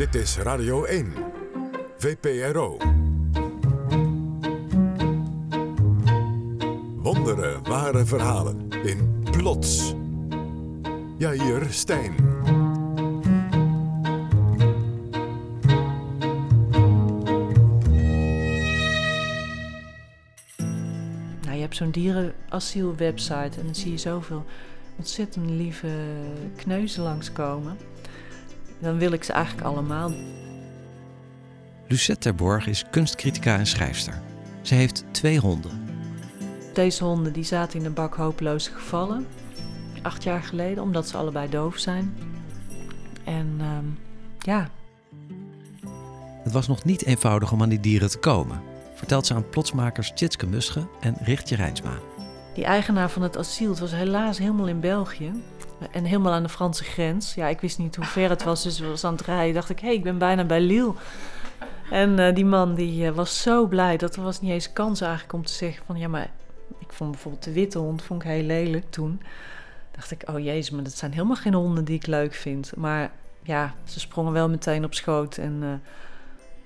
Dit is Radio 1, VPRO. Wondere ware verhalen in Plots. Jair Stijn. Nou, je hebt zo'n dierenasielwebsite en dan zie je zoveel ontzettend lieve kneuzen langskomen. Dan wil ik ze eigenlijk allemaal. Lucette Terborg is kunstcritica en schrijfster. Ze heeft twee honden. Deze honden die zaten in een bak hopeloze gevallen. Acht jaar geleden, omdat ze allebei doof zijn. En ehm, ja, Het was nog niet eenvoudig om aan die dieren te komen, vertelt ze aan plotsmakers Tjitske Musche en Richtje Rijnsma. die eigenaar van het asiel, het was helaas helemaal in België. En helemaal aan de Franse grens. Ja, ik wist niet hoe ver het was, dus we was aan het rijden. dacht ik, hé, hey, ik ben bijna bij Lille. En eh, die man die eh, was zo blij dat er was niet eens kans eigenlijk om te zeggen van... Ja, maar ik vond bijvoorbeeld de witte hond vond ik heel lelijk toen. Dacht ik, oh jezus, maar dat zijn helemaal geen honden die ik leuk vind. Maar ja, ze sprongen wel meteen op schoot en eh,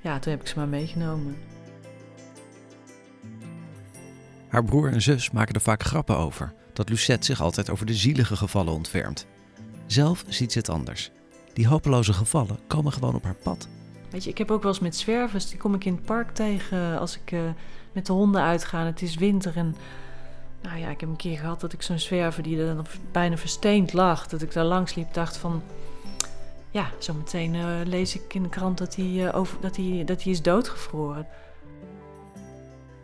ja, toen heb ik ze maar meegenomen. Haar broer en zus maken er vaak grappen over dat Lucette zich altijd over de zielige gevallen ontfermt. Zelf ziet ze het anders. Die hopeloze gevallen komen gewoon op haar pad. Weet je, ik heb ook wel eens met zwervers, die kom ik in het park tegen als ik eh, met de honden uitga. Het is winter en nou ja, ik heb een keer gehad dat ik zo'n zwerver die er dan bijna versteend lag, dat ik daar langs liep, dacht van, ja, zometeen eh, lees ik in de krant dat hij, eh, over, dat, hij, dat hij is doodgevroren.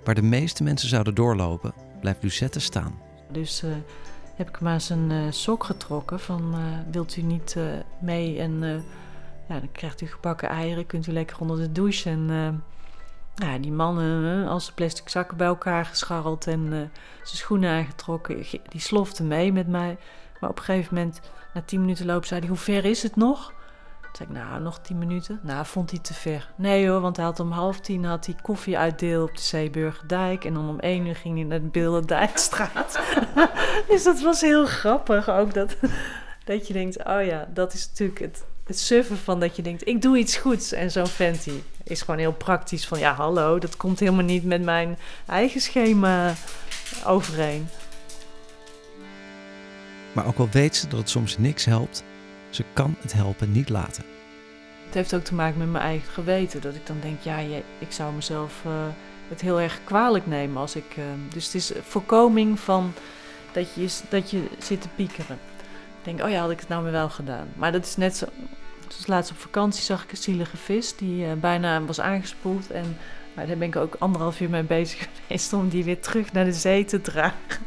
Waar de meeste mensen zouden doorlopen, blijft Lucette staan. Dus eh, heb ik maar zijn eh, sok getrokken van, eh, wilt u niet mee en ja, dan krijgt u gebakken eieren, kunt u lekker onder de douche. En ja, die mannen, als ze plastic zakken bij elkaar gescharreld en zijn schoenen aangetrokken, ge- die slofte mee met mij. Maar op een gegeven moment, na tien minuten lopen, zei hij, hoe ver is het nog? Toen zei ik, nou, nog tien minuten. Nou, vond hij te ver. Nee hoor, want hij had om half tien had hij koffie uitdeel op de Zeeburgerdijk. En dan om één uur ging hij naar de Bilderdijkstraat. dus dat was heel grappig ook. Dat, dat je denkt, oh ja, dat is natuurlijk het, het van dat je denkt, ik doe iets goeds. En zo'n die is gewoon heel praktisch van, ja hallo, dat komt helemaal niet met mijn eigen schema overeen. Maar ook al weet ze dat het soms niks helpt, ze kan het helpen niet laten. Het heeft ook te maken met mijn eigen geweten. Dat ik dan denk, ja, ik zou mezelf eh, het heel erg kwalijk nemen als ik... eh, dus het is voorkoming van dat je, dat je zit te piekeren. Ik denk, oh ja, had ik het nou weer wel gedaan. Maar dat is net zo... Zoals laatst op vakantie zag ik een zielige vis die eh, bijna was aangespoeld. En maar daar ben ik ook anderhalf uur mee bezig geweest om die weer terug naar de zee te dragen.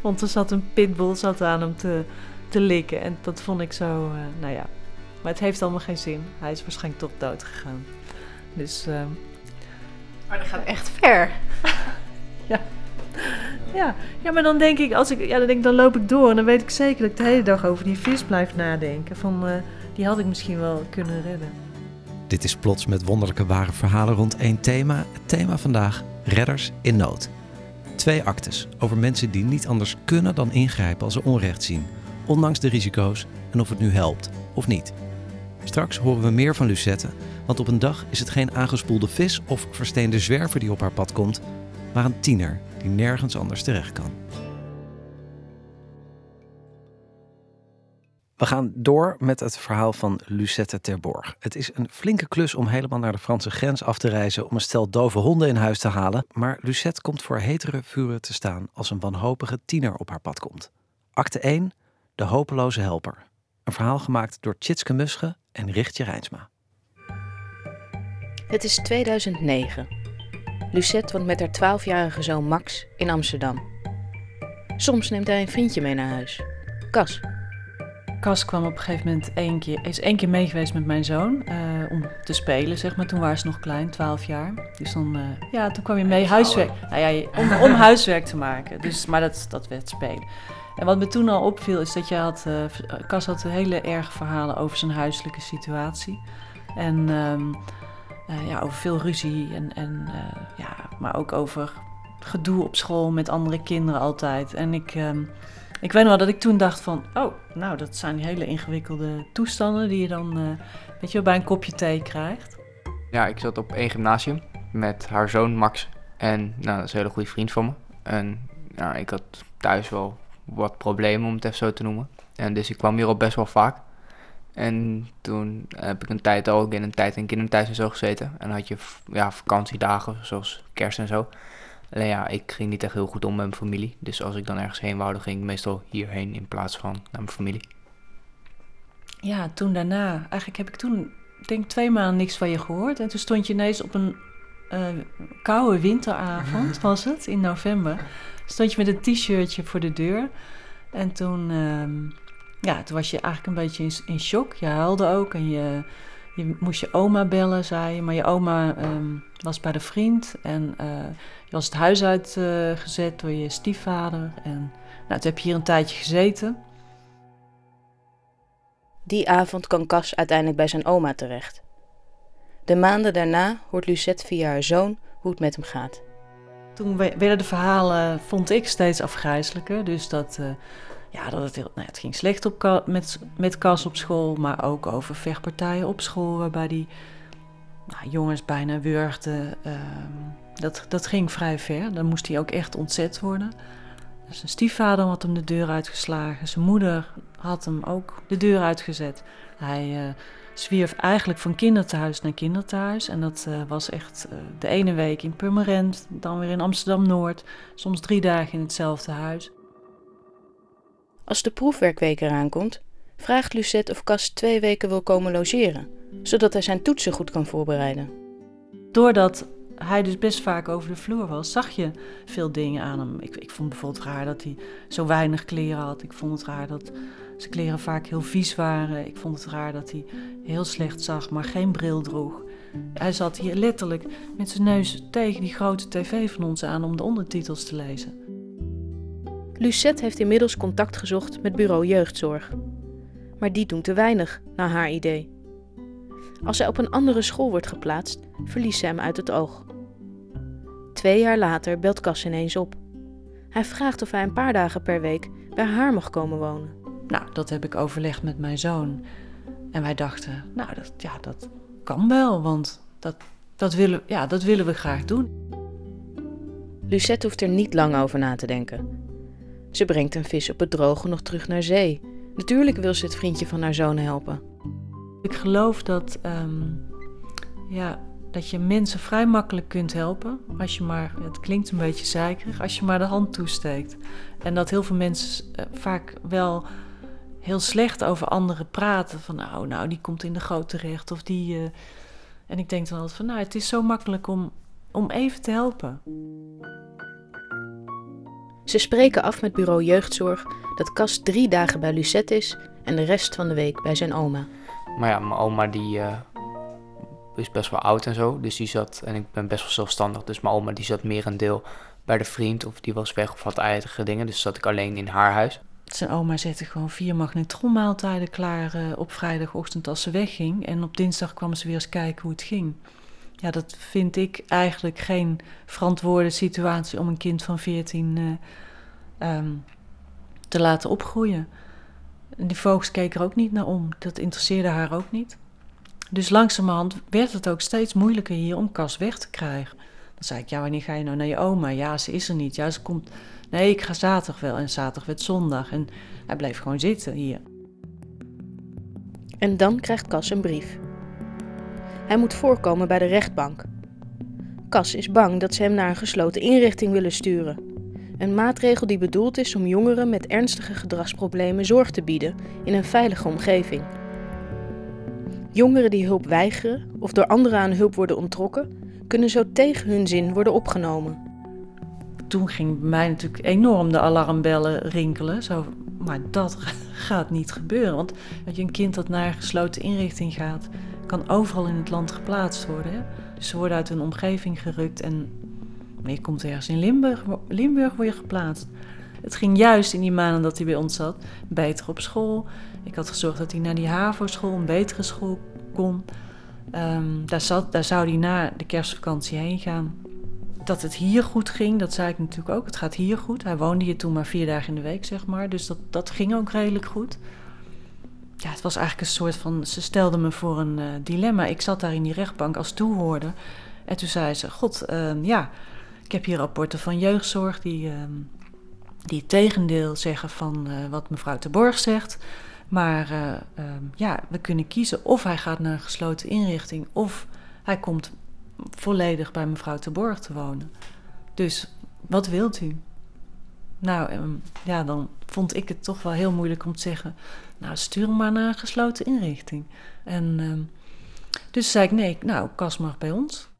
Want er zat een pitbull zat aan hem te, te likken. En dat vond ik zo, eh, nou ja, maar het heeft allemaal geen zin. Hij is waarschijnlijk toch dood gegaan. Dus ehm, Maar dat gaat echt ver. ja. ja, maar dan denk ik, als ik, ja, dan denk ik, dan loop ik door en dan weet ik zeker dat ik de hele dag over die vis blijf nadenken. Van, eh, die had ik misschien wel kunnen redden. Dit is plots met wonderlijke ware verhalen rond één thema. Het thema vandaag: redders in nood. Twee actes over mensen die niet anders kunnen dan ingrijpen als ze onrecht zien, ondanks de risico's en of het nu helpt of niet. Straks horen we meer van Lucette, want op een dag is het geen aangespoelde vis of versteende zwerver die op haar pad komt, maar een tiener die nergens anders terecht kan. We gaan door met het verhaal van Lucette Terborg. Het is een flinke klus om helemaal naar de Franse grens af te reizen om een stel dove honden in huis te halen. Maar Lucette komt voor hetere vuren te staan als een wanhopige tiener op haar pad komt. Acte 1, De hopeloze helper. Een verhaal gemaakt door Tjitske Musche en Richtje Rijnsma. Het is 2009. Lucette woont met haar 12-jarige zoon Max in Amsterdam. Soms neemt hij een vriendje mee naar huis. Cas. Cas kwam op een gegeven moment één keer, is één keer mee geweest met mijn zoon eh, om te spelen, zeg maar. Toen waren ze nog klein, 12 jaar. Dus dan, eh, ja, toen kwam je mee huiswerk, nou ja, om, om huiswerk te maken. Dus, maar dat, dat werd spelen. En wat me toen al opviel is dat je had, eh, v- Cas had hele erge verhalen over zijn huiselijke situatie. En ehm, eh, ja, over veel ruzie en, en eh, ja, maar ook over gedoe op school met andere kinderen altijd. En ik, ehm, Ik weet nog wel dat ik toen dacht van, oh, nou, dat zijn hele ingewikkelde toestanden die je dan, weet je bij een kopje thee krijgt. Ja, ik zat op één gymnasium met haar zoon Max en nou, dat is een hele goede vriend van me. En nou, ik had thuis wel wat problemen, om het even zo te noemen. En dus ik kwam hier al best wel vaak. En toen heb ik een tijd ook in een tijd in kinderthuis en zo gezeten. En had je ja, vakantiedagen, zoals kerst en zo. Alleen ja, ik ging niet echt heel goed om met mijn familie. Dus als ik dan ergens heen wou, ging ik meestal hierheen in plaats van naar mijn familie. Ja, toen daarna, eigenlijk heb ik toen, denk twee maanden niks van je gehoord. En toen stond je ineens op een uh, koude winteravond, was het, in november. Stond je met een t-shirtje voor de deur. En toen, uh, ja, was je eigenlijk een beetje in, in shock. Je huilde ook en je, je moest je oma bellen, zei je. Maar je oma um, was bij de vriend en uh, je was het huis uitgezet uh, door je stiefvader. En nou, toen heb je hier een tijdje gezeten. Die avond kan Cas uiteindelijk bij zijn oma terecht. De maanden daarna hoort Lucette via haar zoon hoe het met hem gaat. Toen werden de verhalen, vond ik, steeds afgrijzelijker. Dus dat, uh, ja, dat het, nou, het ging slecht op, met, met Cas op school, maar ook over vechtpartijen op school, waarbij die nou, jongens bijna wurgden. Uh, dat, dat ging vrij ver. Dan moest hij ook echt ontzet worden. Zijn stiefvader had hem de deur uitgeslagen. Zijn moeder had hem ook de deur uitgezet. Hij uh, zwierf eigenlijk van kinderthuis naar kinderthuis. En dat uh, was echt uh, de ene week in Purmerend, dan weer in Amsterdam-Noord. Soms drie dagen in hetzelfde huis. Als de proefwerkweek eraan komt, vraagt Lucette of Cas twee weken wil komen logeren, zodat hij zijn toetsen goed kan voorbereiden. Doordat hij dus best vaak over de vloer was, zag je veel dingen aan hem. Ik, ik vond bijvoorbeeld raar dat hij zo weinig kleren had. Ik vond het raar dat zijn kleren vaak heel vies waren. Ik vond het raar dat hij heel slecht zag, maar geen bril droeg. Hij zat hier letterlijk met zijn neus tegen die grote tv van ons aan om de ondertitels te lezen. Lucette heeft inmiddels contact gezocht met bureau jeugdzorg. Maar die doen te weinig, naar haar idee. Als hij op een andere school wordt geplaatst, verliest ze hem uit het oog. Twee jaar later belt Cas ineens op. Hij vraagt of hij een paar dagen per week bij haar mag komen wonen. Nou, dat heb ik overlegd met mijn zoon. En wij dachten, nou, dat, ja, dat kan wel, want dat, dat, willen, ja, dat willen we graag doen. Lucette hoeft er niet lang over na te denken. Ze brengt een vis op het droge nog terug naar zee. Natuurlijk wil ze het vriendje van haar zoon helpen. Ik geloof dat, um, ja, dat je mensen vrij makkelijk kunt helpen. Als je maar, het klinkt een beetje zeikerig, als je maar de hand toesteekt. En dat heel veel mensen uh, vaak wel heel slecht over anderen praten. Van nou, nou, die komt in de goot terecht. Of die. Uh... En ik denk dan altijd van nou, het is zo makkelijk om, om even te helpen. Ze spreken af met bureau jeugdzorg dat Cas drie dagen bij Lucette is en de rest van de week bij zijn oma. Maar ja, mijn oma die uh, is best wel oud en zo. Dus die zat, en ik ben best wel zelfstandig. Dus mijn oma die zat meer een deel bij de vriend of die was weg of had eigen dingen. Dus zat ik alleen in haar huis. Zijn oma zette gewoon vier magnetronmaaltijden klaar uh, op vrijdagochtend als ze wegging. En op dinsdag kwam ze weer eens kijken hoe het ging. Ja, dat vind ik eigenlijk geen verantwoorde situatie om een kind van 14 uh, um, te laten opgroeien. Die vogels keek er ook niet naar om. Dat interesseerde haar ook niet. Dus langzamerhand werd het ook steeds moeilijker hier om Cas weg te krijgen. Dan zei ik, ja, wanneer ga je nou naar je oma? Ja, ze is er niet. Ja, ze komt... Nee, ik ga zaterdag wel. En zaterdag werd zondag. En hij bleef gewoon zitten hier. En dan krijgt Cas een brief. Hij moet voorkomen bij de rechtbank. Cas is bang dat ze hem naar een gesloten inrichting willen sturen. Een maatregel die bedoeld is om jongeren met ernstige gedragsproblemen zorg te bieden in een veilige omgeving. Jongeren die hulp weigeren of door anderen aan hulp worden onttrokken, kunnen zo tegen hun zin worden opgenomen. Toen ging bij mij natuurlijk enorm de alarmbellen rinkelen. Zo, maar dat gaat niet gebeuren. Want als je een kind dat naar een gesloten inrichting gaat, kan overal in het land geplaatst worden. Dus ze worden uit hun omgeving gerukt en je komt ergens in Limburg, Limburg word je geplaatst. Het ging juist in die maanden dat hij bij ons zat, beter op school. Ik had gezorgd dat hij naar die HAVO-school, een betere school kon. Um, daar, zat, daar zou hij na de kerstvakantie heen gaan. dat het hier goed ging, dat zei ik natuurlijk ook. Het gaat hier goed. Hij woonde hier toen maar vier dagen in de week, zeg maar. Dus dat, dat ging ook redelijk goed. Ja, het was eigenlijk een soort van... Ze stelde me voor een uh, dilemma. Ik zat daar in die rechtbank als toehoorder. En toen zei ze, god, uh, ja... Heb hier rapporten van jeugdzorg die, uh, die het tegendeel zeggen van uh, wat mevrouw de Borg zegt. Maar ja, we kunnen kiezen of hij gaat naar een gesloten inrichting... of hij komt volledig bij mevrouw te Borg te wonen. Dus wat wilt u? Nou, um, ja, dan vond ik het toch wel heel moeilijk om te zeggen... nou, stuur hem maar naar een gesloten inrichting. En dus zei ik, nee, nou, Cas mag bij ons.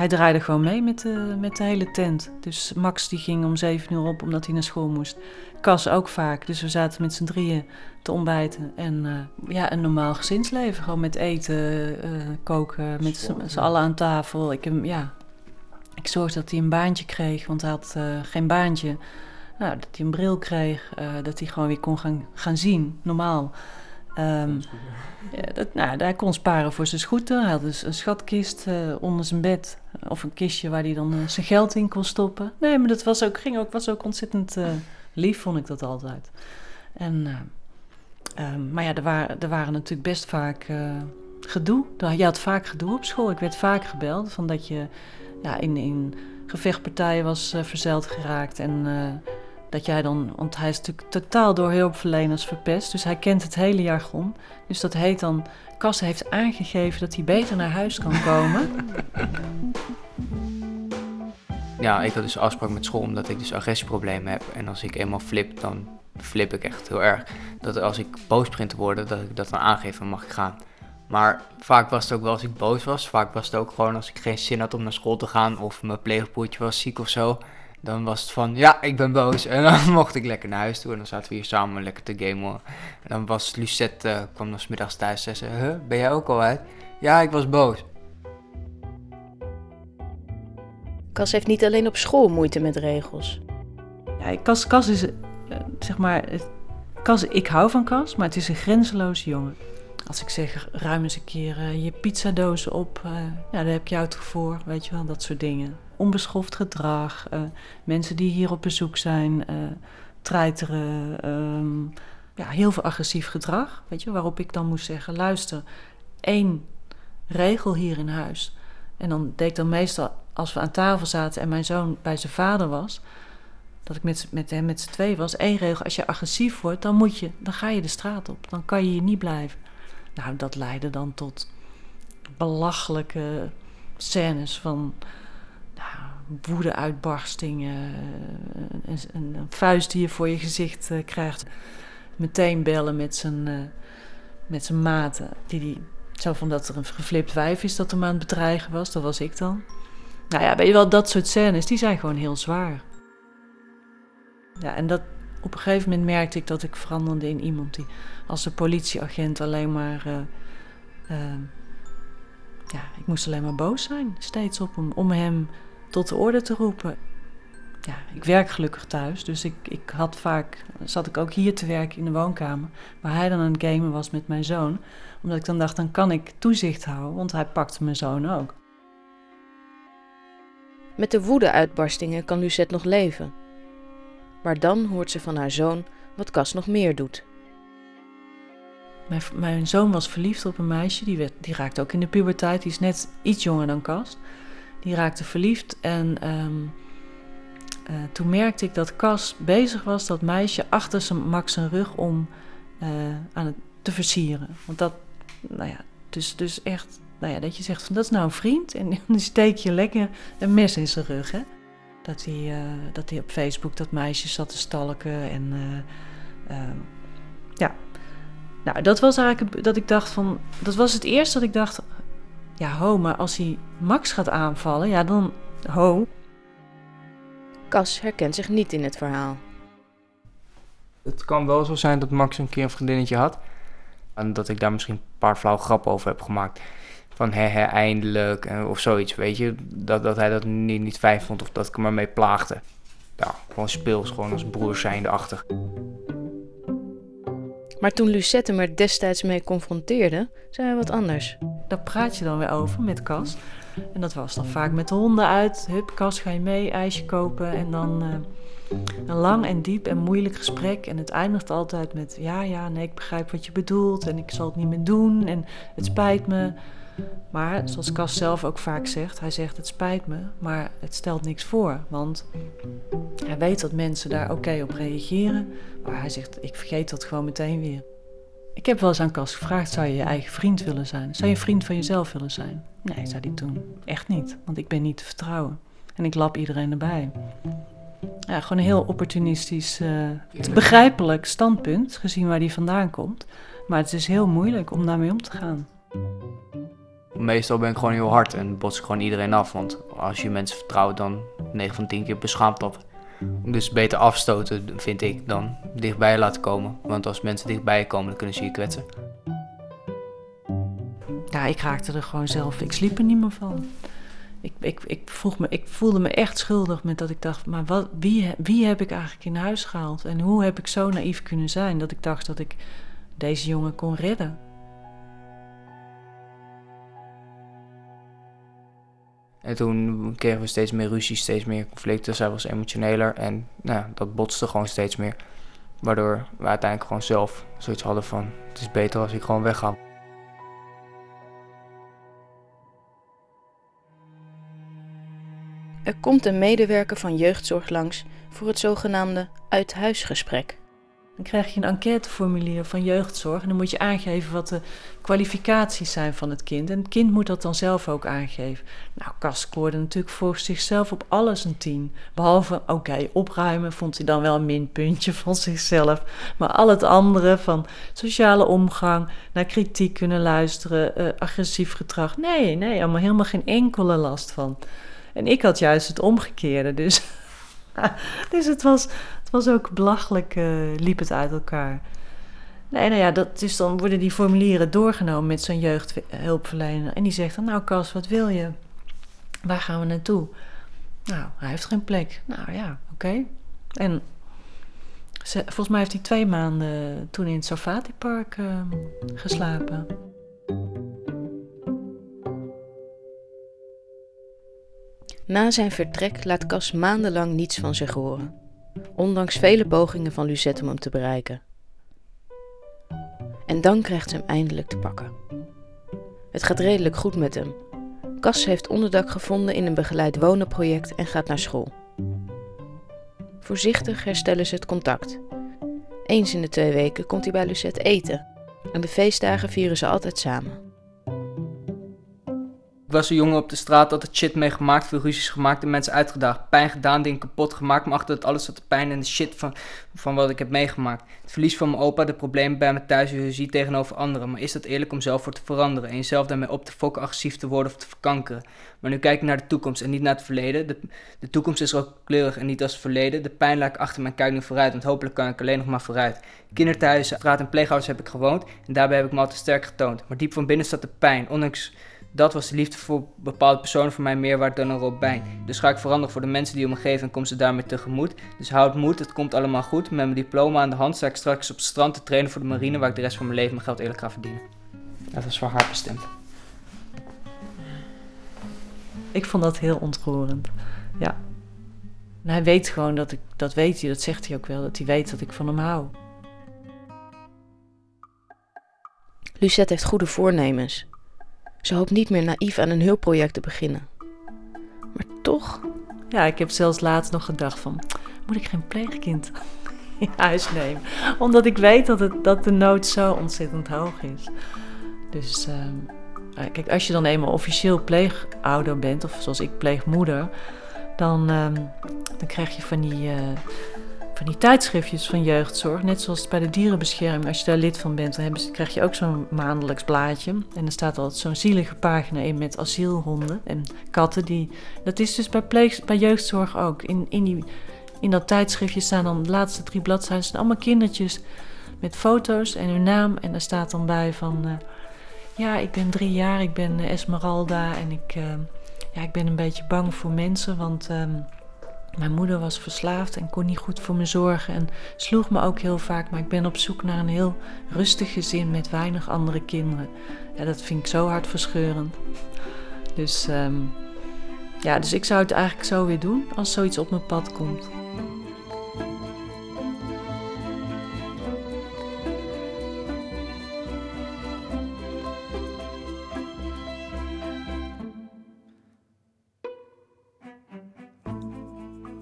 Hij draaide gewoon mee met de, met de hele tent. Dus Max die ging om zeven uur op omdat hij naar school moest. Cas ook vaak. Dus we zaten met z'n drieën te ontbijten. En uh, ja, een normaal gezinsleven. Gewoon met eten, uh, koken, met z'n allen aan tafel. Ik, ja, ik zorgde dat hij een baantje kreeg, want hij had uh, geen baantje. Nou, dat hij een bril kreeg, dat hij gewoon weer kon gaan, gaan zien, normaal. Um, ja, dat, nou, hij kon sparen voor zijn scooter. Hij had dus een schatkist uh, onder zijn bed. Of een kistje waar hij dan uh, zijn geld in kon stoppen. Nee, maar dat was ook, ging ook, was ook ontzettend uh, lief, vond ik dat altijd. En, um, maar ja, er waren, er waren natuurlijk best vaak gedoe. Je had vaak gedoe op school. Ik werd vaak gebeld van dat je ja, in, in gevechtpartijen was verzeild geraakt. En dat jij dan, want hij is natuurlijk totaal door hulpverleners verpest, dus hij kent het hele jargon. Dus dat heet dan, Cas heeft aangegeven dat hij beter naar huis kan komen. Ja, ik had dus afspraak met school omdat ik dus agressieproblemen heb. En als ik eenmaal flip, dan flip ik echt heel erg. Dat als ik boos begin te worden, dat ik dat dan aangeef en mag ik gaan. Maar vaak was het ook wel als ik boos was. Vaak was het ook gewoon als ik geen zin had om naar school te gaan of mijn pleegpoetje was ziek of zo dan was het van, ja, ik ben boos. En dan mocht ik lekker naar huis toe. En dan zaten we hier samen lekker te gamen. En dan was Lucette, uh, kwam nog middags thuis en zei huh, ben jij ook al uit? Ja, ik was boos. Cas heeft niet alleen op school moeite met regels. Ja, Cas, Cas is, uh, zeg maar, Cas, ik hou van Cas, maar het is een grenzeloze jongen. Als ik zeg, ruim eens een keer uh, je pizzadozen op, ja, daar heb je jou toch voor, weet je wel, dat soort dingen onbeschoft gedrag, uh, mensen die hier op bezoek zijn, uh, treiteren, um, ja, heel veel agressief gedrag. Weet je, waarop ik dan moest zeggen: luister, één regel hier in huis. En dan deed ik dan meestal, als we aan tafel zaten en mijn zoon bij zijn vader was, dat ik met, met hem met z'n twee was, één regel: als je agressief wordt, dan, moet je, dan ga je de straat op. Dan kan je hier niet blijven. Nou, dat leidde dan tot belachelijke scènes van woede-uitbarstingen, een, een, een, vuist die je voor je gezicht uh, krijgt. Meteen bellen met zijn, uh, met zijn maten. Die, die, zo van dat er een geflipt wijf is dat hem aan het bedreigen was. Dat was ik dan. Nou ja, weet je wel, dat soort scènes, die zijn gewoon heel zwaar. Ja, en dat, op een gegeven moment merkte ik dat ik veranderde in iemand die als een politieagent alleen maar. Ja, ik moest alleen maar boos zijn, steeds op hem, om hem tot de orde te roepen. Ja, ik werk gelukkig thuis, dus ik, ik had vaak, zat ik ook hier te werken in de woonkamer, waar hij dan aan het gamen was met mijn zoon. Omdat ik dan dacht, dan kan ik toezicht houden, want hij pakte mijn zoon ook. Met de woede-uitbarstingen kan Lucette nog leven. Maar dan hoort ze van haar zoon wat Cas nog meer doet. Mijn, mijn zoon was verliefd op een meisje, die, werd, die raakte ook in de puberteit, die is net iets jonger dan Cas. Die raakte verliefd en um, uh, toen merkte ik dat Cas bezig was dat meisje achter zijn, Max zijn rug om uh, aan het te versieren. Want dat, nou ja, dus, dus echt, nou ja, dat je zegt van dat is nou een vriend en dan steek je lekker een mes in zijn rug, hè. Dat hij, uh, dat hij op Facebook dat meisje zat te stalken en ja. Nou, dat was eigenlijk dat ik dacht van, dat was het eerste dat ik dacht, ja, ho, maar als hij Max gaat aanvallen, ja, dan ho. Cas herkent zich niet in het verhaal. Het kan wel zo zijn dat Max een keer een vriendinnetje had. En dat ik daar misschien een paar flauwe grappen over heb gemaakt. Van hè, hè eindelijk, of zoiets, weet je. Dat, dat hij dat niet, niet fijn vond of dat ik hem ermee plaagde. Ja, gewoon speels, gewoon als broer zijnde achter. Maar toen Lucette hem er destijds mee confronteerde, zei hij wat anders. Daar praat je dan weer over met Cas. En dat was dan vaak met de honden uit. Hup, Cas, ga je mee, ijsje kopen. En dan eh, een lang en diep en moeilijk gesprek. En het eindigt altijd met: Ja, ja, nee, ik begrijp wat je bedoelt. En ik zal het niet meer doen. En het spijt me. Maar zoals Cas zelf ook vaak zegt, hij zegt het spijt me, maar het stelt niks voor. Want hij weet dat mensen daar oké op reageren, maar hij zegt ik vergeet dat gewoon meteen weer. Ik heb wel eens aan Cas gevraagd, zou je je eigen vriend willen zijn? Zou je een vriend van jezelf willen zijn? Nee, zei hij toen. Echt niet, want ik ben niet te vertrouwen. En ik lap iedereen erbij. Ja, gewoon een heel opportunistisch, uh, begrijpelijk standpunt, gezien waar hij vandaan komt. Maar het is heel moeilijk om daarmee om te gaan. Meestal ben ik gewoon heel hard en bots ik gewoon iedereen af. Want als je mensen vertrouwt, dan 9 van 10 keer beschaamt dat. Dus beter afstoten, vind ik, dan dichtbij laten komen. Want als mensen dichtbij komen, dan kunnen ze je kwetsen. Ja, ik raakte er gewoon zelf. Ik sliep er niet meer van. Ik, ik, ik, vroeg me, ik voelde me echt schuldig met dat ik dacht: maar wat, wie, wie heb ik eigenlijk in huis gehaald? En hoe heb ik zo naïef kunnen zijn dat ik dacht dat ik deze jongen kon redden? En toen kregen we steeds meer ruzie, steeds meer conflicten. Zij was emotioneler en nou, dat botste gewoon steeds meer. Waardoor we uiteindelijk gewoon zelf zoiets hadden van... het is beter als ik gewoon wegga. Er komt een medewerker van jeugdzorg langs voor het zogenaamde uithuisgesprek. Krijg je een enquêteformulier van jeugdzorg en dan moet je aangeven wat de kwalificaties zijn van het kind. En het kind moet dat dan zelf ook aangeven. Nou, Cas scoorde natuurlijk voor zichzelf op alles een tien. Behalve, oké, opruimen vond hij dan wel een minpuntje van zichzelf. Maar al het andere, van sociale omgang, naar kritiek kunnen luisteren, uh, agressief gedrag. Nee, nee, allemaal helemaal geen enkele last van. En ik had juist het omgekeerde, dus... dus het was, het was ook belachelijk, uh, liep het uit elkaar. Nee, nou ja, dat, dus dan worden die formulieren doorgenomen met zo'n jeugdhulpverlener. En die zegt dan, nou Cas, wat wil je? Waar gaan we naartoe? Nou, hij heeft geen plek. Nou ja, oké. En volgens mij heeft hij twee maanden toen in het Safati Park uh, geslapen. Na zijn vertrek laat Cas maandenlang niets van zich horen ondanks vele pogingen van Lucette om hem te bereiken. En dan krijgt ze hem eindelijk te pakken. Het gaat redelijk goed met hem. Cas heeft onderdak gevonden in een begeleid wonenproject en gaat naar school. Voorzichtig herstellen ze het contact. Eens in de twee weken komt hij bij Lucette eten. En de feestdagen vieren ze altijd samen. Ik was een jongen op de straat, het shit meegemaakt, veel ruzies gemaakt en mensen uitgedaagd. Pijn gedaan, dingen kapot gemaakt, maar achter het alles zat de pijn en de shit van, van wat ik heb meegemaakt. Het verlies van mijn opa, de problemen bij me thuis, je ziet tegenover anderen. Maar is dat eerlijk om zelf voor te veranderen en jezelf daarmee op te fokken, agressief te worden of te verkankeren? Maar nu kijk ik naar de toekomst en niet naar het verleden. De, toekomst is ook kleurig en niet als het verleden. De pijn laat ik achter me en kijk nu vooruit, want hopelijk kan ik alleen nog maar vooruit. Kinderthuizen, straat en pleeghouders heb ik gewoond en daarbij heb ik me altijd sterk getoond. Maar diep van binnen staat de pijn, ondanks dat was de liefde voor bepaalde personen voor mij meer waard dan een robijn. Dus ga ik veranderen voor de mensen die om me geven en kom ze daarmee tegemoet. Dus houd moed, het komt allemaal goed. Met mijn diploma aan de hand sta ik straks op het strand te trainen voor de marine waar ik de rest van mijn leven mijn geld eerlijk ga verdienen. Dat was voor haar bestemd. Ik vond dat heel ontroerend. Ja. En hij weet gewoon dat ik, dat weet hij, dat zegt hij ook wel, dat hij weet dat ik van hem hou. Lucette heeft goede voornemens. Ze hoopt niet meer naïef aan een hulpproject te beginnen. Maar toch. Ja, ik heb zelfs laatst nog gedacht van, moet ik geen pleegkind in huis nemen? Omdat ik weet dat, het, dat de nood zo ontzettend hoog is. Dus uh, kijk, als je dan eenmaal officieel pleegouder bent, of zoals ik pleegmoeder, dan, uh, dan krijg je van die... Uh, van die tijdschriftjes van jeugdzorg. Net zoals bij de dierenbescherming. Als je daar lid van bent, dan hebben, krijg je ook zo'n maandelijks blaadje. En er staat altijd zo'n zielige pagina in met asielhonden en katten. Die, dat is dus bij, pleeg, bij jeugdzorg ook. In, in, die, in dat tijdschriftje staan dan de laatste drie bladzijden. zijn allemaal kindertjes met foto's en hun naam. En daar staat dan bij van... Uh, ja, ik ben drie jaar, ik ben Esmeralda en ik, uh, ja, ik ben een beetje bang voor mensen, want... Um, Mijn moeder was verslaafd en kon niet goed voor me zorgen en sloeg me ook heel vaak. Maar ik ben op zoek naar een heel rustig gezin met weinig andere kinderen. Ja, dat vind ik zo hartverscheurend. Dus, ehm, ja, dus ik zou het eigenlijk zo weer doen als zoiets op mijn pad komt.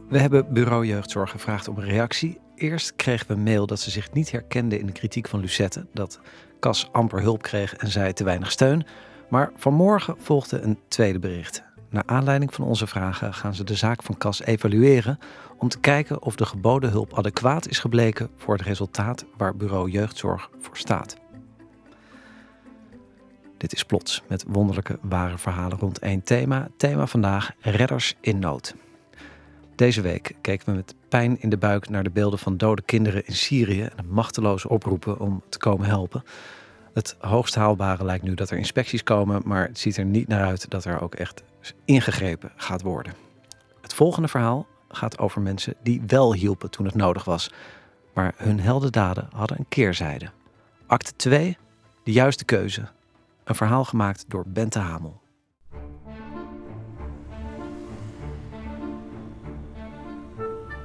We hebben Bureau Jeugdzorg gevraagd om een reactie. Eerst kregen we een mail dat ze zich niet herkende in de kritiek van Lucette. Dat Cas amper hulp kreeg en zij te weinig steun. Maar vanmorgen volgde een tweede bericht. Naar aanleiding van onze vragen gaan ze de zaak van Cas evalueren om te kijken of de geboden hulp adequaat is gebleken voor het resultaat waar Bureau Jeugdzorg voor staat. Dit is Plots met wonderlijke ware verhalen rond één thema. Thema vandaag: redders in nood. Deze week keken we met pijn in de buik naar de beelden van dode kinderen in Syrië en machteloze oproepen om te komen helpen. Het hoogst haalbare lijkt nu dat er inspecties komen, maar het ziet er niet naar uit dat er ook echt ingegrepen gaat worden. Het volgende verhaal gaat over mensen die wel hielpen toen het nodig was, maar hun heldendaden hadden een keerzijde. Acte 2, de juiste keuze. Een verhaal gemaakt door Bente Hamel.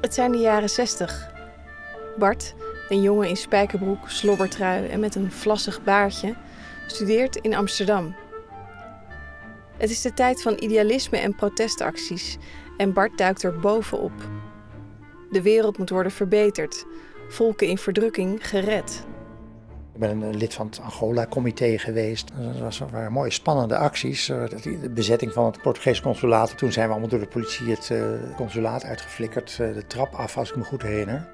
Het zijn de jaren 60. Bart, een jongen in spijkerbroek, slobbertrui en met een vlassig baardje, studeert in Amsterdam. Het is de tijd van idealisme en protestacties en Bart duikt er bovenop. De wereld moet worden verbeterd, volken in verdrukking gered. Ik ben lid van het Angola-comité geweest. Dat was, waren mooie spannende acties. Eh, de bezetting van het Portugese consulaat. Toen zijn we allemaal door de politie het uh, consulaat uitgeflikkerd. De trap af, als ik me goed herinner.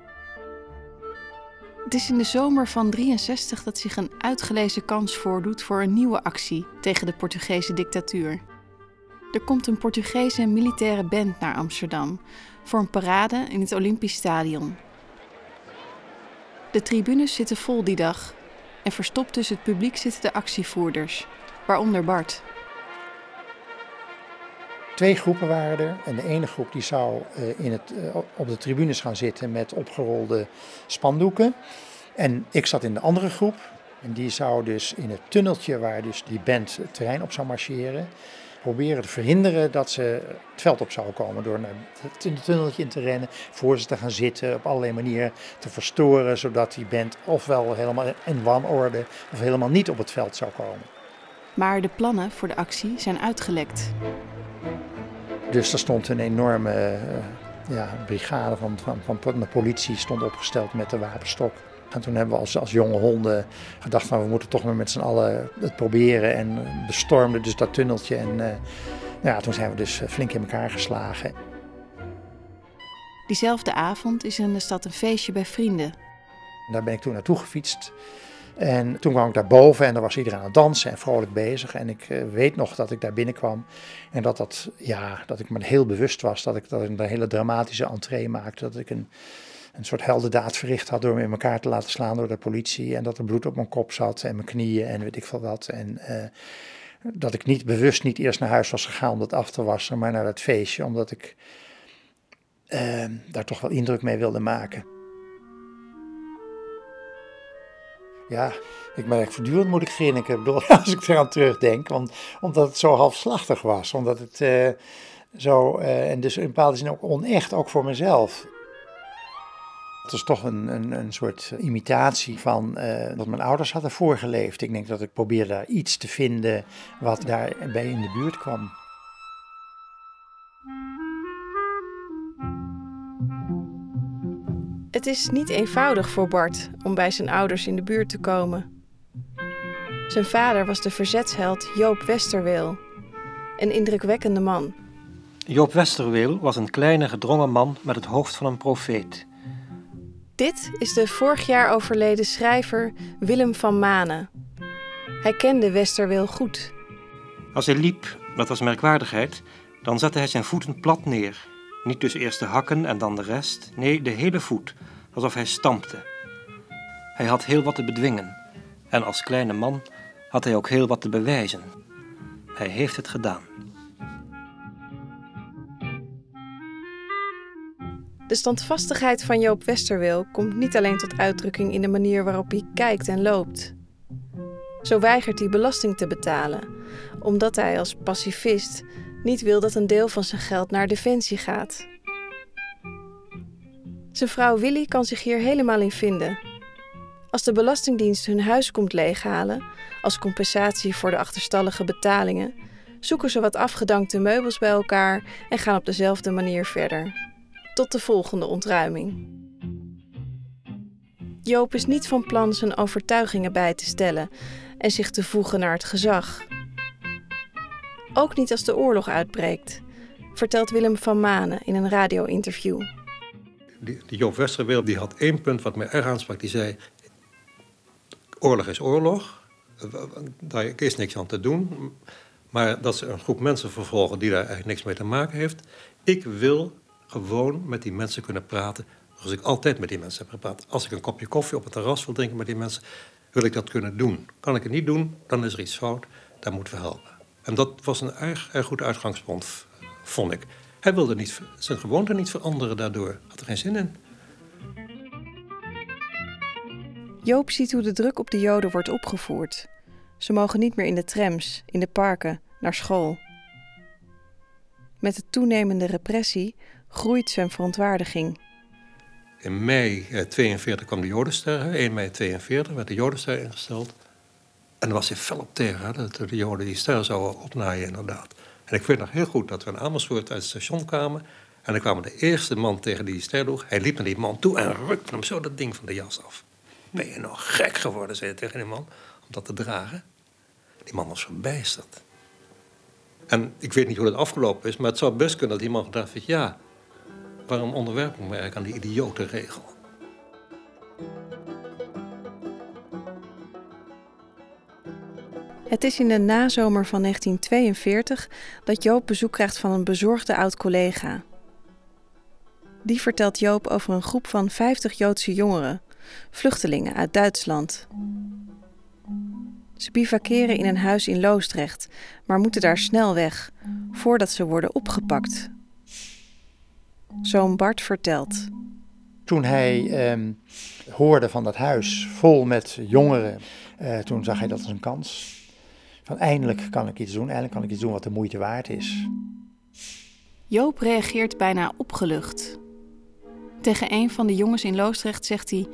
Het is in de zomer van 63 dat zich een uitgelezen kans voordoet voor een nieuwe actie tegen de Portugese dictatuur. Er komt een Portugese militaire band naar Amsterdam voor een parade in het Olympisch Stadion. De tribunes zitten vol die dag en verstopt tussen het publiek zitten de actievoerders, waaronder Bart. Twee groepen waren er. En de ene groep die zou uh, in het, uh, op de tribunes gaan zitten met opgerolde spandoeken. En ik zat in de andere groep. En die zou dus in het tunneltje waar dus die band het terrein op zou marcheren proberen te verhinderen dat ze het veld op zouden komen. Door in het tunneltje in te rennen, voor ze te gaan zitten, op allerlei manieren te verstoren, zodat die band ofwel helemaal in wanorde of helemaal niet op het veld zou komen. Maar de plannen voor de actie zijn uitgelekt. Dus er stond een enorme uh, ja, brigade van, van, van de politie stond opgesteld met de wapenstok. En toen hebben we als, als jonge honden gedacht van we moeten toch maar met z'n allen het proberen. En bestormden dus dat tunneltje en uh, ja, toen zijn we dus flink in elkaar geslagen. Diezelfde avond is in de stad een feestje bij vrienden. Daar ben ik toen naartoe gefietst. En toen kwam ik daar boven en daar was iedereen aan het dansen en vrolijk bezig. En ik uh, weet nog dat ik daar binnenkwam en dat, dat, ja, dat ik me heel bewust was dat ik, dat ik een hele dramatische entree maakte. Dat ik een, een soort heldendaad verricht had door me in elkaar te laten slaan door de politie. En dat er bloed op mijn kop zat en mijn knieën en weet ik veel wat. En uh, dat ik niet bewust niet eerst naar huis was gegaan om dat af te wassen, maar naar het feestje. Omdat ik uh, daar toch wel indruk mee wilde maken. Ja, ik merk voortdurend moet ik grinniken als ik eraan terugdenk. Want, omdat het zo halfslachtig was. Omdat het uh, zo, en dus in bepaalde zin ook onecht, ook voor mezelf. Het is toch een, een, een soort imitatie van uh, wat mijn ouders hadden voorgeleefd. Ik denk dat ik probeerde daar iets te vinden wat daarbij in de buurt kwam. Het is niet eenvoudig voor Bart om bij zijn ouders in de buurt te komen. Zijn vader was de verzetsheld Joop Westerweel, een indrukwekkende man. Joop Westerweel was een kleine gedrongen man met het hoofd van een profeet. Dit is de vorig jaar overleden schrijver Willem van Manen. Hij kende Westerweel goed. Als hij liep, dat was merkwaardigheid, dan zette hij zijn voeten plat neer. Niet dus eerst de hakken en dan de rest, nee, de hele voet, alsof hij stampte. Hij had heel wat te bedwingen en als kleine man had hij ook heel wat te bewijzen. Hij heeft het gedaan. De standvastigheid van Joop Westerwil komt niet alleen tot uitdrukking in de manier waarop hij kijkt en loopt. Zo weigert hij belasting te betalen, omdat hij als pacifist niet wil dat een deel van zijn geld naar defensie gaat. Zijn vrouw Willy kan zich hier helemaal in vinden. Als de Belastingdienst hun huis komt leeghalen, als compensatie voor de achterstallige betalingen, zoeken ze wat afgedankte meubels bij elkaar en gaan op dezelfde manier verder. Tot de volgende ontruiming. Joop is niet van plan zijn overtuigingen bij te stellen en zich te voegen naar het gezag. Ook niet als de oorlog uitbreekt, vertelt Willem van Manen in een radio-interview. Die, Joop Westerweel die had één punt wat mij erg aansprak. Die zei, oorlog is oorlog, daar is niks aan te doen. Maar dat ze een groep mensen vervolgen die daar eigenlijk niks mee te maken heeft. Ik wil gewoon met die mensen kunnen praten zoals ik altijd met die mensen heb gepraat. Als ik een kopje koffie op het terras wil drinken met die mensen, wil ik dat kunnen doen. Kan ik het niet doen, dan is er iets fout, daar moeten we helpen. En dat was een erg, erg goed uitgangspunt, vond ik. Hij wilde niet, zijn gewoonte niet veranderen daardoor. Had er geen zin in. Joop ziet hoe de druk op de Joden wordt opgevoerd. Ze mogen niet meer in de trams, in de parken, naar school. Met de toenemende repressie groeit zijn verontwaardiging. In mei 42 kwam de Jodenster, 1 mei 42 werd de Jodenster ingesteld. En daar was hij fel op tegen, dat de Joden die ster zouden opnaaien inderdaad. En ik weet nog heel goed dat we in Amersfoort uit het station kwamen. En dan kwam de eerste man tegen die ster. Hij liep naar die man toe en rukte hem zo dat ding van de jas af. Ben je nou gek geworden, zei tegen die man, om dat te dragen? Die man was verbijsterd. En ik weet niet hoe dat afgelopen is, maar het zou best kunnen dat die man gedacht heeft: ja, waarom onderwerp ik aan die idiote regel? Het is in de nazomer van 1942 dat Joop bezoek krijgt van een bezorgde oud-collega. Die vertelt Joop over een groep van 50 Joodse jongeren, vluchtelingen uit Duitsland. Ze bivakeren in een huis in Loosdrecht, maar moeten daar snel weg, voordat ze worden opgepakt. Zoon Bart vertelt. Toen hij ehm, hoorde van dat huis vol met jongeren, uh, toen zag hij dat als een kans. Van eindelijk kan ik iets doen, eindelijk kan ik iets doen wat de moeite waard is. Joop reageert bijna opgelucht. Tegen een van de jongens in Loosdrecht zegt hij: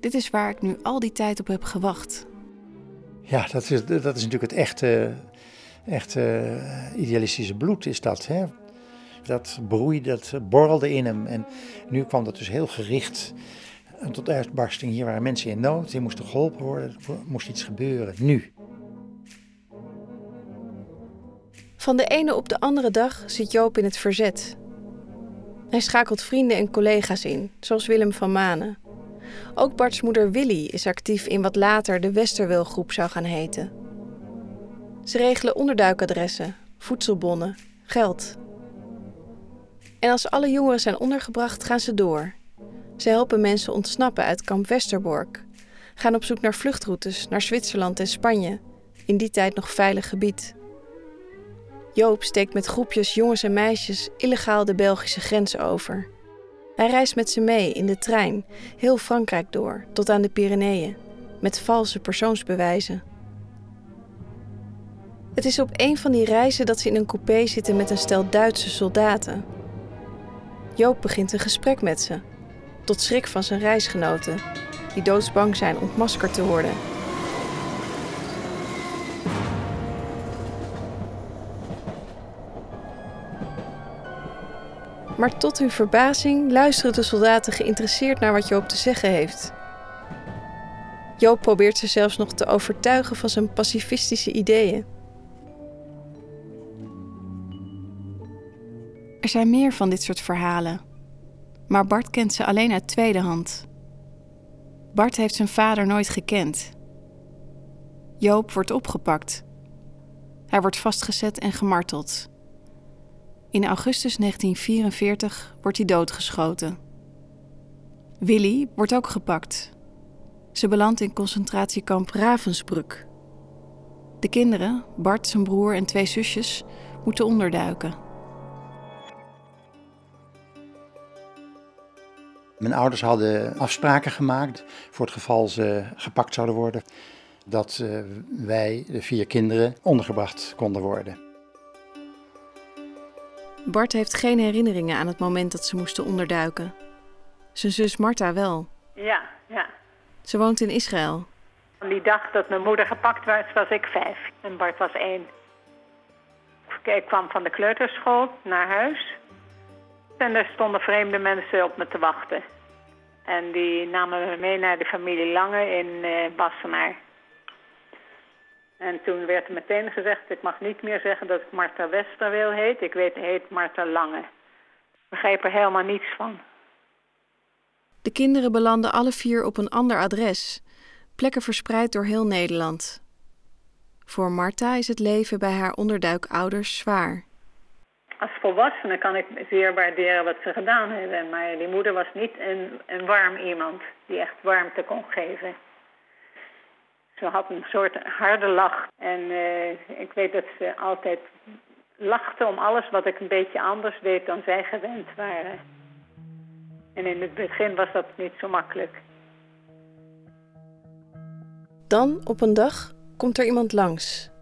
Dit is waar ik nu al die tijd op heb gewacht. Ja, dat is, dat is natuurlijk het echte, echte idealistische bloed, is dat. Hè? Dat broeide, dat borrelde in hem. En nu kwam dat dus heel gericht tot uitbarsting. Hier waren mensen in nood, die moesten geholpen worden, er moest iets gebeuren, nu. Van de ene op de andere dag zit Joop in het verzet. Hij schakelt vrienden en collega's in, zoals Willem van Manen. Ook Bart's moeder Willy is actief in wat later de Westerwilgroep zou gaan heten. Ze regelen onderduikadressen, voedselbonnen, geld. En als alle jongeren zijn ondergebracht, gaan ze door. Ze helpen mensen ontsnappen uit kamp Westerbork, gaan op zoek naar vluchtroutes naar Zwitserland en Spanje, in die tijd nog veilig gebied. Joop steekt met groepjes jongens en meisjes illegaal de Belgische grens over. Hij reist met ze mee in de trein, heel Frankrijk door, tot aan de Pyreneeën, met valse persoonsbewijzen. Het is op een van die reizen dat ze in een coupé zitten met een stel Duitse soldaten. Joop begint een gesprek met ze, tot schrik van zijn reisgenoten, die doodsbang zijn ontmaskerd te worden Maar tot hun verbazing luisteren de soldaten geïnteresseerd naar wat Joop te zeggen heeft. Joop probeert ze zelfs nog te overtuigen van zijn pacifistische ideeën. Er zijn meer van dit soort verhalen, maar Bart kent ze alleen uit tweede hand. Bart heeft zijn vader nooit gekend. Joop wordt opgepakt. Hij wordt vastgezet en gemarteld. In augustus 1944 wordt hij doodgeschoten. Willy wordt ook gepakt. Ze belandt in concentratiekamp Ravensbrück. De kinderen, Bart, zijn broer en twee zusjes, moeten onderduiken. Mijn ouders hadden afspraken gemaakt voor het geval ze gepakt zouden worden. Dat uh, wij, de vier kinderen, ondergebracht konden worden. Bart heeft geen herinneringen aan het moment dat ze moesten onderduiken. Zijn zus Marta wel. Ja, ja. Ze woont in Israël. Die dag dat mijn moeder gepakt was, was ik vijf en Bart was één. Ik kwam van de kleuterschool naar huis. En er stonden vreemde mensen op me te wachten. En die namen me mee naar de familie Lange in uh, Bassenaar. En toen werd er meteen gezegd, ik mag niet meer zeggen dat ik Marta Westerweel heet. Ik weet, heet Marta Lange. Ik begreep er helemaal niets van. De kinderen belanden alle vier op een ander adres. Plekken verspreid door heel Nederland. Voor Marta is het leven bij haar onderduikouders zwaar. Als volwassene kan ik zeer waarderen wat ze gedaan hebben. Maar die moeder was niet een, een warm iemand die echt warmte kon geven. Ze had een soort harde lach. En uh, ik weet dat ze altijd lachte om alles wat ik een beetje anders deed dan zij gewend waren. En in het begin was dat niet zo makkelijk. Dan, op een dag, komt er iemand langs.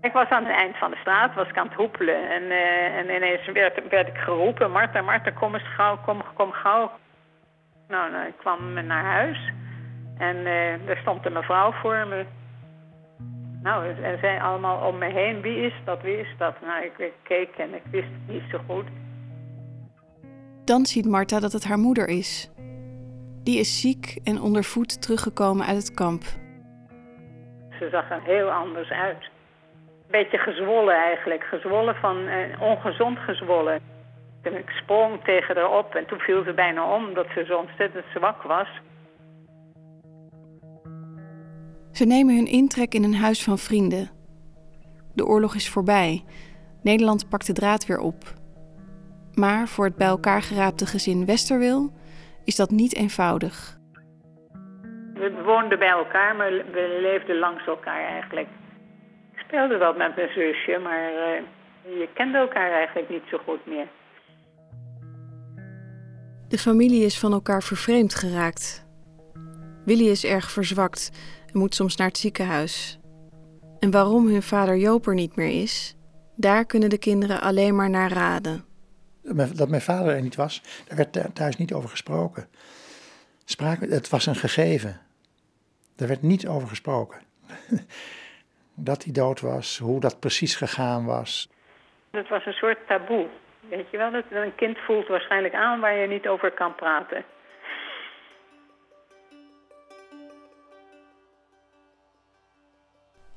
Ik was aan het eind van de straat, was ik aan het hoepelen. En, uh, en ineens werd, werd ik geroepen, Marta, Marta, kom eens gauw, kom, kom gauw. Nou, nou ik kwam naar huis. En uh, er stond een mevrouw voor me. Nou, en zij allemaal om me heen. Wie is dat? Wie is dat? Nou, ik, ik keek en ik wist het niet zo goed. Dan ziet Marta dat het haar moeder is. Die is ziek en onder voet teruggekomen uit het kamp. Ze zag er heel anders uit. Een beetje gezwollen eigenlijk. Gezwollen van, eh, ongezond gezwollen. En ik sprong tegen haar op en toen viel ze bijna om, omdat ze zo ontzettend zwak was. Ze nemen hun intrek in een huis van vrienden. De oorlog is voorbij. Nederland pakt de draad weer op. Maar voor het bij elkaar geraapte gezin Westerwil is dat niet eenvoudig. We woonden bij elkaar, maar we leefden langs elkaar eigenlijk. Ik speelde wel met mijn zusje, maar uh, je kende elkaar eigenlijk niet zo goed meer. De familie is van elkaar vervreemd geraakt. Willy is erg verzwakt en moet soms naar het ziekenhuis. En waarom hun vader Joop er niet meer is, daar kunnen de kinderen alleen maar naar raden. Dat mijn vader er niet was, daar werd thuis niet over gesproken. Spraak, het was een gegeven. Er werd niet over gesproken. dat hij dood was, hoe dat precies gegaan was. Het was een soort taboe. Weet je wel, dat een kind voelt waarschijnlijk aan waar je niet over kan praten.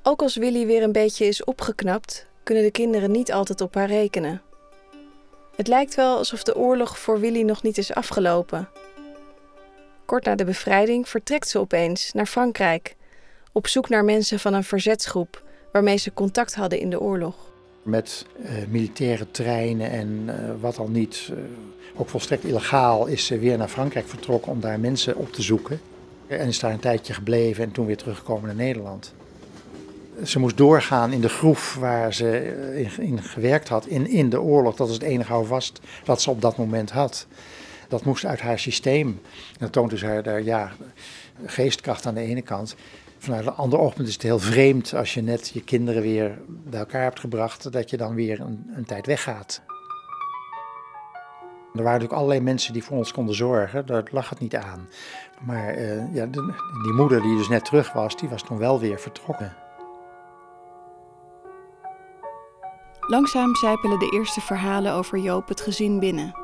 Ook als Willy weer een beetje is opgeknapt, kunnen de kinderen niet altijd op haar rekenen. Het lijkt wel alsof de oorlog voor Willy nog niet is afgelopen. Kort na de bevrijding vertrekt ze opeens naar Frankrijk, op zoek naar mensen van een verzetsgroep waarmee ze contact hadden in de oorlog. Met uh, militaire treinen en uh, wat al niet, uh, ook volstrekt illegaal, is ze weer naar Frankrijk vertrokken om daar mensen op te zoeken. En is daar een tijdje gebleven en toen weer teruggekomen naar Nederland ze moest doorgaan in de groef waar ze in, gewerkt had in, in de oorlog. Dat is het enige houvast dat ze op dat moment had. Dat moest uit haar systeem. En dat toont dus haar, ja, geestkracht aan de ene kant. Vanuit een ander oogpunt is het heel vreemd als je net je kinderen weer bij elkaar hebt gebracht, dat je dan weer een, een tijd weggaat. Er waren natuurlijk allerlei mensen die voor ons konden zorgen, daar lag het niet aan. Maar uh, ja, de, die moeder die dus net terug was, die was toen wel weer vertrokken. Langzaam zijpelen de eerste verhalen over Joop het gezin binnen.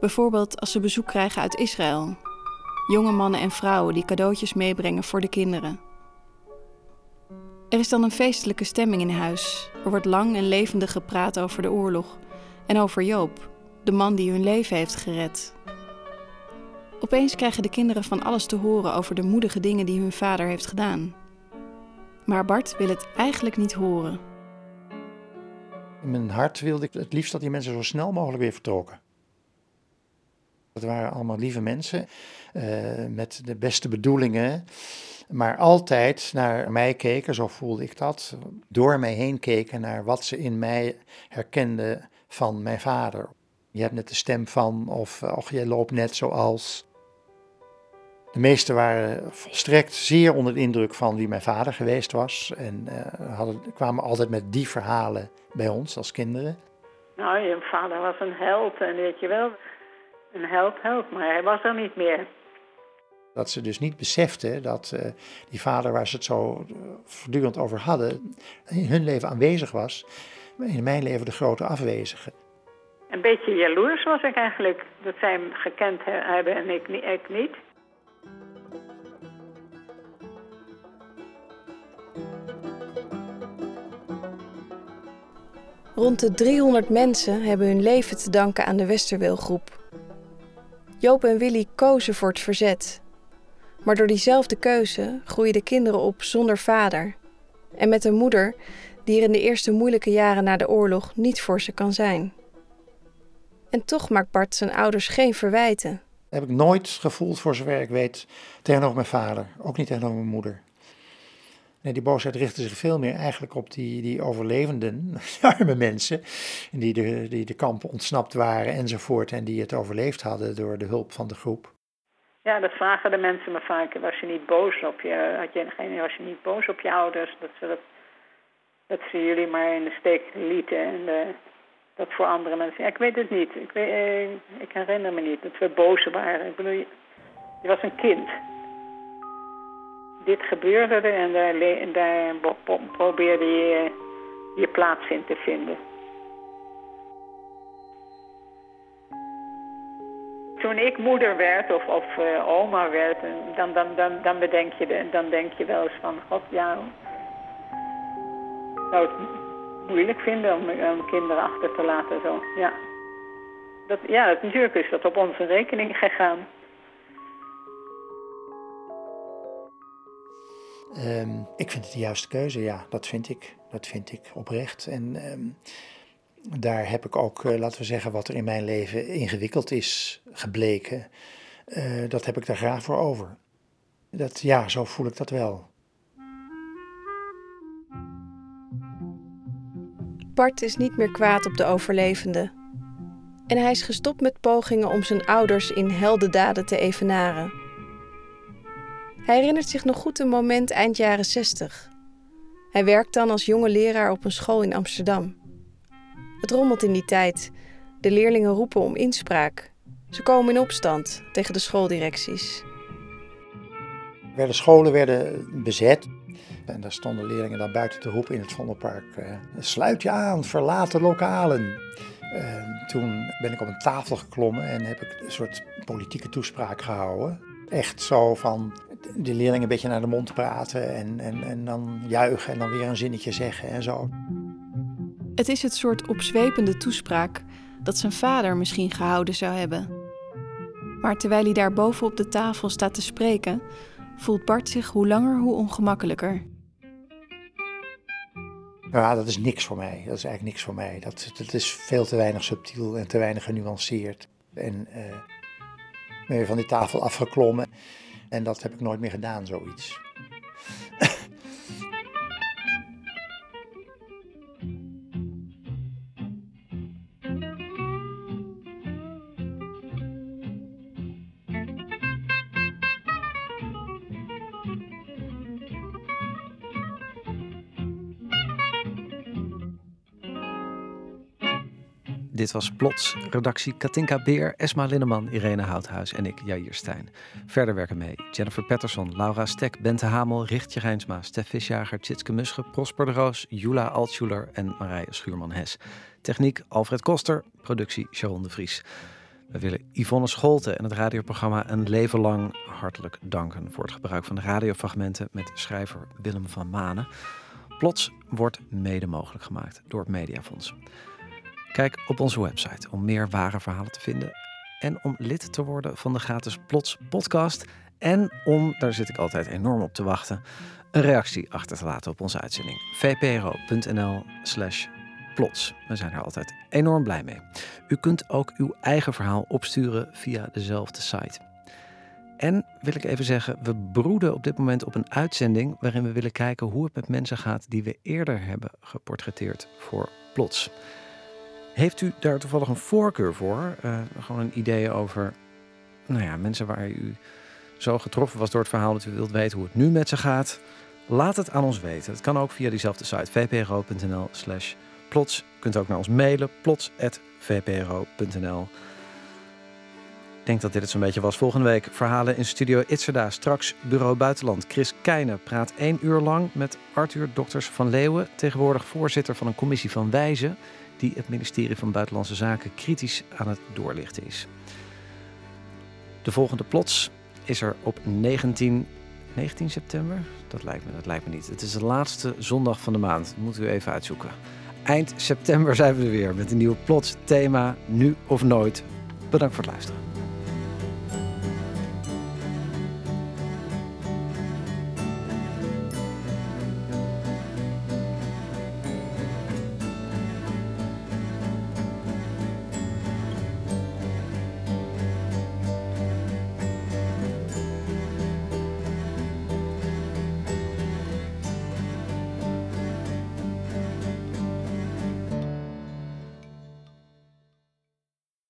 Bijvoorbeeld als ze bezoek krijgen uit Israël. Jonge mannen en vrouwen die cadeautjes meebrengen voor de kinderen. Er is dan een feestelijke stemming in huis. Er wordt lang en levendig gepraat over de oorlog en over Joop, de man die hun leven heeft gered. Opeens krijgen de kinderen van alles te horen over de moedige dingen die hun vader heeft gedaan. Maar Bart wil het eigenlijk niet horen. In mijn hart wilde ik het liefst dat die mensen zo snel mogelijk weer vertrokken. Het waren allemaal lieve mensen met de beste bedoelingen, maar altijd naar mij keken, zo voelde ik dat, door mij heen keken naar wat ze in mij herkenden van mijn vader. Je hebt net de stem van, of och, jij loopt net zoals. De meesten waren volstrekt zeer onder de indruk van wie mijn vader geweest was. En uh, hadden, kwamen altijd met die verhalen bij ons als kinderen. Nou, je vader was een held en weet je wel, een held, held, maar hij was er niet meer. Dat ze dus niet beseften dat uh, die vader waar ze het zo voortdurend over hadden, in hun leven aanwezig was, maar in mijn leven de grote afwezige. Een beetje jaloers was ik eigenlijk, dat zij hem gekend hebben en ik, ik niet. Rond de 300 mensen hebben hun leven te danken aan de Westerweelgroep. Joop en Willy kozen voor het verzet. Maar door diezelfde keuze groeien de kinderen op zonder vader. En met een moeder die er in de eerste moeilijke jaren na de oorlog niet voor ze kan zijn. En toch maakt Bart zijn ouders geen verwijten. Heb ik nooit gevoeld, voor zover ik weet, tegenover mijn vader. Ook niet tegenover mijn moeder. Nee, die boosheid richtte zich veel meer eigenlijk op die, die overlevenden, arme mensen, die de, die de kampen ontsnapt waren enzovoort en die het overleefd hadden door de hulp van de groep. Ja, dat vragen de mensen me vaak. Was je niet boos op je, had je, was je niet boos op je ouders? Dat ze, dat, dat ze jullie maar in de steek lieten en dat voor andere mensen. Ja, ik weet het niet. Ik, weet, eh, ik herinner me niet dat we boos waren. Ik bedoel, je, was een kind dit gebeurde er en daar, daar probeerde je je plaats in te vinden. Toen ik moeder werd of, of uh, oma werd, dan, dan, dan, dan, bedenk je, dan denk je wel eens van, god ja, ik zou het moeilijk vinden om, kinderen achter te laten zo. Ja, dat, ja natuurlijk is dat op onze rekening gegaan. Um, ik vind het de juiste keuze, ja, dat vind ik. Dat vind ik oprecht. En um, daar heb ik ook, uh, laten we zeggen, wat er in mijn leven ingewikkeld is gebleken. Uh, dat heb ik daar graag voor over. Dat, ja, zo voel ik dat wel. Bart is niet meer kwaad op de overlevenden. En hij is gestopt met pogingen om zijn ouders in heldendaden te evenaren. Hij herinnert zich nog goed een moment eind jaren 60. Hij werkt dan als jonge leraar op een school in Amsterdam. Het rommelt in die tijd. De leerlingen roepen om inspraak. Ze komen in opstand tegen de schooldirecties. De scholen werden bezet. En daar stonden leerlingen dan buiten te roepen in het Vondelpark. Uh, sluit je aan, verlaat de lokalen. Toen ben ik op een tafel geklommen en heb ik een soort politieke toespraak gehouden. Echt zo van de leerlingen een beetje naar de mond praten en, en, en dan juichen en dan weer een zinnetje zeggen en zo. Het is het soort opzwepende toespraak dat zijn vader misschien gehouden zou hebben. Maar terwijl hij daar boven op de tafel staat te spreken, voelt Bart zich hoe langer hoe ongemakkelijker. Ja, dat is niks voor mij. Dat is eigenlijk niks voor mij. Dat, dat is veel te weinig subtiel en te weinig genuanceerd. En ben je van die tafel afgeklommen. En dat heb ik nooit meer gedaan, zoiets. Dit was Plots. Redactie Katinka Beer, Esma Linneman, Irene Houthuis en ik, Jair Stijn. Verder werken mee Jennifer Patterson, Laura Stek, Bente Hamel, Richtje Rijnsma, Stef Visjager, Tjitske Musche, Prosper de Roos, Jula Altschuler en Marije Schuurman-Hes. Techniek Alfred Koster, productie Sharon de Vries. We willen Yvonne Scholte en het radioprogramma Een Leven Lang hartelijk danken voor het gebruik van de radiofragmenten met schrijver Willem van Manen. Plots wordt mede mogelijk gemaakt door het Mediafonds. Kijk op onze website om meer ware verhalen te vinden en om lid te worden van de gratis Plots podcast. En om, daar zit ik altijd enorm op te wachten, een reactie achter te laten op onze uitzending. vpro.nl slash plots. We zijn er altijd enorm blij mee. U kunt ook uw eigen verhaal opsturen via dezelfde site. En wil ik even zeggen, we broeden op dit moment op een uitzending waarin we willen kijken hoe het met mensen gaat die we eerder hebben geportretteerd voor Plots. Heeft u daar toevallig een voorkeur voor? Uh, gewoon een idee over nou ja, mensen waar u zo getroffen was door het verhaal dat u wilt weten hoe het nu met ze gaat, laat het aan ons weten. Het kan ook via diezelfde site vpro.nl slash plots. U kunt ook naar ons mailen plots.vpro.nl Ik denk dat dit het zo'n beetje was. Volgende week verhalen in studio Itzerda. Straks Bureau Buitenland. Chris Keijnen praat één uur lang met Arthur Dokters van Leeuwen. Tegenwoordig voorzitter van een commissie van wijzen... die het ministerie van Buitenlandse Zaken kritisch aan het doorlichten is. De volgende plots is er op 19, 19 september. Dat lijkt me, dat lijkt me niet. Het is de laatste zondag van de maand. Dat moet u even uitzoeken. Eind september zijn we er weer met een nieuwe plots thema Nu of Nooit. Bedankt voor het luisteren.